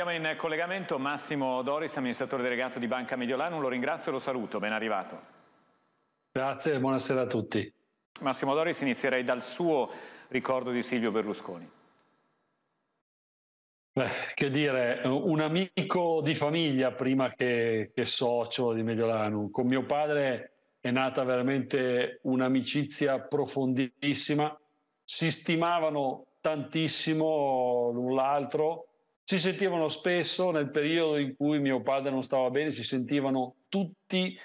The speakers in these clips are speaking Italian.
Abbiamo in collegamento Massimo Doris, amministratore delegato di Banca Mediolanum. Lo ringrazio e lo saluto. Ben arrivato. Grazie e buonasera a tutti. Massimo Doris, inizierei dal suo ricordo di Silvio Berlusconi. Beh, che dire, un amico di famiglia prima che, che socio di Mediolanum. Con mio padre è nata veramente un'amicizia profondissima. Si stimavano tantissimo l'un l'altro, si sentivano spesso nel periodo in cui mio padre non stava bene, si sentivano tutti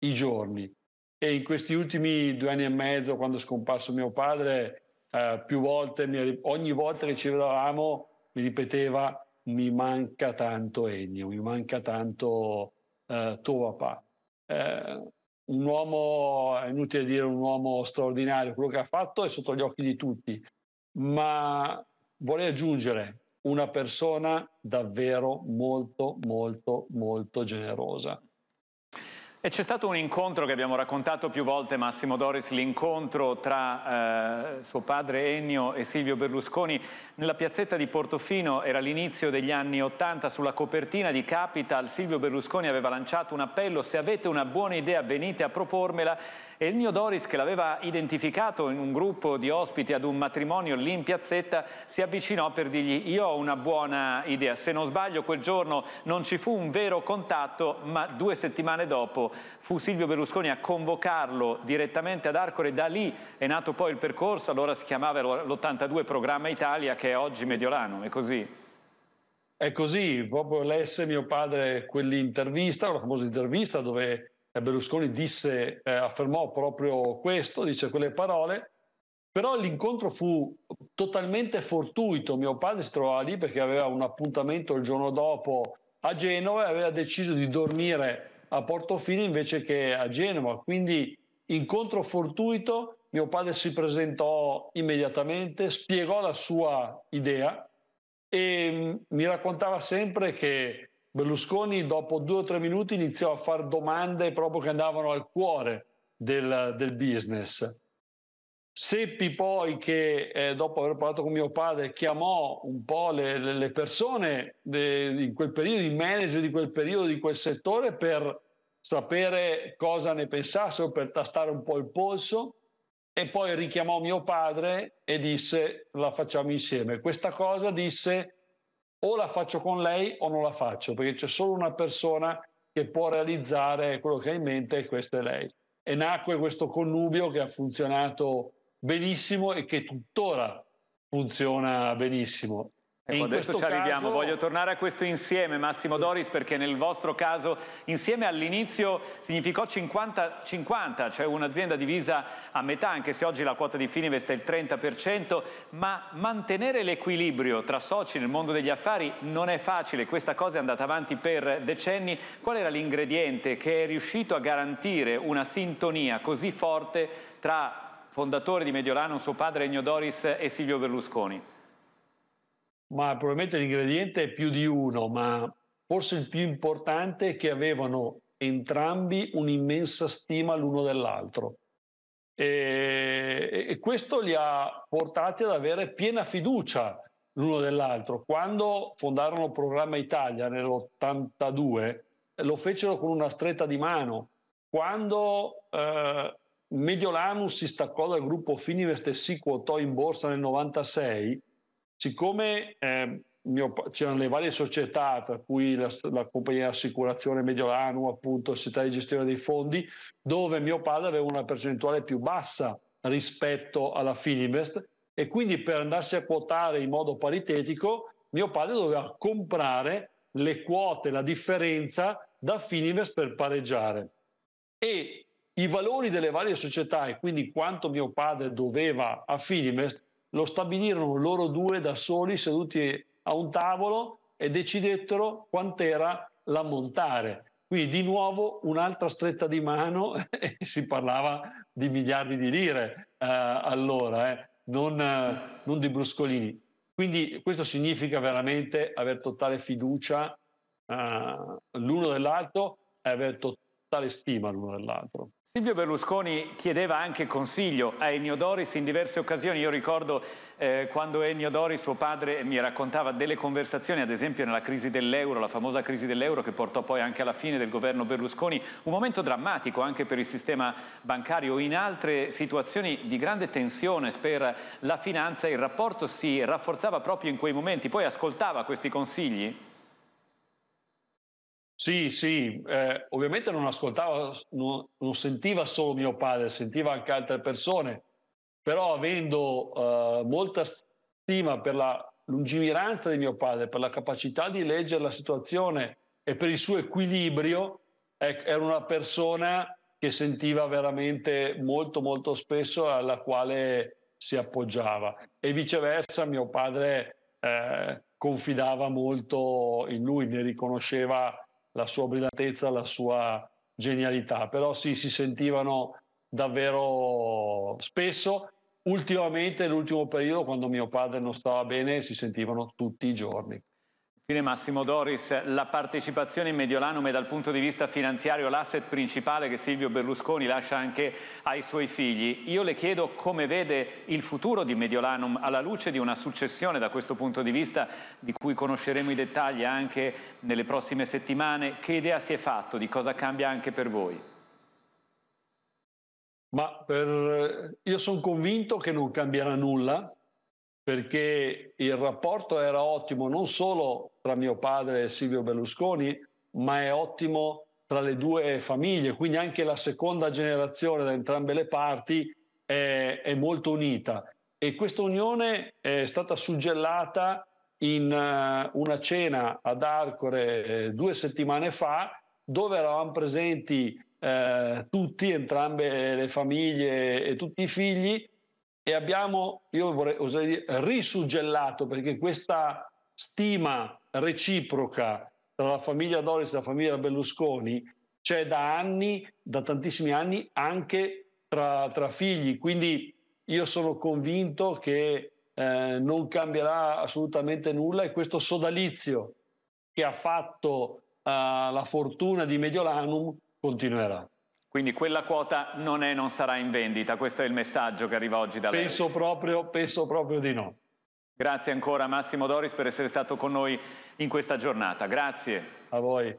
i giorni. E in questi ultimi due anni e mezzo, quando è scomparso mio padre, eh, più volte, ogni volta che ci vedevamo, mi ripeteva mi manca tanto Ennio, mi manca tanto eh, tuo papà. Eh, un uomo, è inutile dire un uomo straordinario, quello che ha fatto è sotto gli occhi di tutti, ma vorrei aggiungere una persona davvero molto, molto, molto generosa. E c'è stato un incontro che abbiamo raccontato più volte, Massimo Doris, l'incontro tra eh, suo padre Ennio e Silvio Berlusconi nella piazzetta di Portofino, era l'inizio degli anni Ottanta, sulla copertina di Capital. Silvio Berlusconi aveva lanciato un appello, se avete una buona idea venite a propormela e Ennio Doris che l'aveva identificato in un gruppo di ospiti ad un matrimonio lì in piazzetta si avvicinò per dirgli io ho una buona idea, se non sbaglio quel giorno non ci fu un vero contatto ma due settimane dopo fu Silvio Berlusconi a convocarlo direttamente ad Arcore, da lì è nato poi il percorso, allora si chiamava l'82 Programma Italia che è oggi Mediolano, è così? È così, proprio lesse mio padre quell'intervista, la famosa intervista dove Berlusconi disse, eh, affermò proprio questo, dice quelle parole, però l'incontro fu totalmente fortuito, mio padre si trovava lì perché aveva un appuntamento il giorno dopo a Genova e aveva deciso di dormire a Portofino invece che a Genova. Quindi incontro fortuito, mio padre si presentò immediatamente, spiegò la sua idea e mm, mi raccontava sempre che Berlusconi dopo due o tre minuti iniziò a fare domande proprio che andavano al cuore del, del business. Seppi poi che eh, dopo aver parlato con mio padre chiamò un po' le, le persone de, in quel periodo, i manager di quel periodo, di quel settore per sapere cosa ne pensassero, per tastare un po' il polso e poi richiamò mio padre e disse la facciamo insieme. Questa cosa disse o la faccio con lei o non la faccio perché c'è solo una persona che può realizzare quello che ha in mente e questa è lei. E nacque questo connubio che ha funzionato benissimo e che tuttora funziona benissimo. Ecco, adesso ci arriviamo, caso... voglio tornare a questo insieme Massimo Doris perché nel vostro caso insieme all'inizio significò 50-50, cioè un'azienda divisa a metà, anche se oggi la quota di Fininvest è il 30%, ma mantenere l'equilibrio tra soci nel mondo degli affari non è facile, questa cosa è andata avanti per decenni. Qual era l'ingrediente che è riuscito a garantire una sintonia così forte tra fondatore di Mediolano, suo padre Ennio Doris e Silvio Berlusconi? Ma probabilmente l'ingrediente è più di uno, ma forse il più importante è che avevano entrambi un'immensa stima l'uno dell'altro. E, e, questo li ha portati ad avere piena fiducia l'uno dell'altro. Quando fondarono Programma Italia nell'82 lo fecero con una stretta di mano. Quando eh, Mediolanus si staccò dal gruppo Fininvest e si quotò in borsa nel 96, siccome eh, mio, c'erano le varie società, tra cui la, la compagnia di assicurazione Mediolano, appunto, la società di gestione dei fondi, dove mio padre aveva una percentuale più bassa rispetto alla Fininvest e quindi per andarsi a quotare in modo paritetico mio padre doveva comprare le quote, la differenza da Fininvest per pareggiare. E i valori delle varie società e quindi quanto mio padre doveva a Fininvest lo stabilirono loro due da soli seduti a un tavolo e decidettero quant'era l'ammontare. Quindi di nuovo un'altra stretta di mano e si parlava di miliardi di lire eh, allora, eh, non, eh, non, di bruscolini. Quindi questo significa veramente avere totale fiducia eh, l'uno dell'altro e avere totale stima l'uno dell'altro. Silvio Berlusconi chiedeva anche consiglio a Ennio Doris in diverse occasioni. Io ricordo eh, quando Ennio Doris, suo padre, mi raccontava delle conversazioni, ad esempio nella crisi dell'euro, la famosa crisi dell'euro che portò poi anche alla fine del governo Berlusconi, un momento drammatico anche per il sistema bancario. In altre situazioni di grande tensione per la finanza il rapporto si rafforzava proprio in quei momenti. Poi ascoltava questi consigli? Sì, sì, eh, ovviamente non ascoltava, non, non, sentiva solo mio padre, sentiva anche altre persone, però avendo eh, molta stima per la lungimiranza di mio padre, per la capacità di leggere la situazione e per il suo equilibrio, eh, era una persona che sentiva veramente molto molto spesso alla quale si appoggiava. E viceversa mio padre eh, confidava molto in lui, ne riconosceva la sua brillantezza, la sua genialità, però sì, si sentivano davvero spesso. Ultimamente, nell'ultimo periodo, quando mio padre non stava bene, si sentivano tutti i giorni. Fine Massimo Doris, la partecipazione in Mediolanum è dal punto di vista finanziario l'asset principale che Silvio Berlusconi lascia anche ai suoi figli. Io le chiedo come vede il futuro di Mediolanum alla luce di una successione da questo punto di vista di cui conosceremo i dettagli anche nelle prossime settimane. Che idea si è fatto? Di cosa cambia anche per voi? Ma per... io sono convinto che non cambierà nulla perché il rapporto era ottimo non solo tra mio padre e Silvio Berlusconi, ma è ottimo tra le due famiglie, quindi anche la seconda generazione da entrambe le parti è, è molto unita. E questa unione è stata suggellata in uh, una cena ad Arcore eh, due settimane fa, dove eravamo presenti eh, tutti, entrambe le famiglie e tutti i figli, e abbiamo, io vorrei oserei dire, risuggellato perché questa stima reciproca tra la famiglia Doris e la famiglia Berlusconi c'è da anni, da tantissimi anni, anche tra, tra figli. Quindi io sono convinto che eh, non cambierà assolutamente nulla e questo sodalizio che ha fatto uh, la fortuna di Mediolanum continuerà. Quindi quella quota non è non sarà in vendita, questo è il messaggio che arriva oggi da lei. Penso proprio, penso proprio di no. Grazie ancora Massimo Doris per essere stato con noi in questa giornata. Grazie. A voi.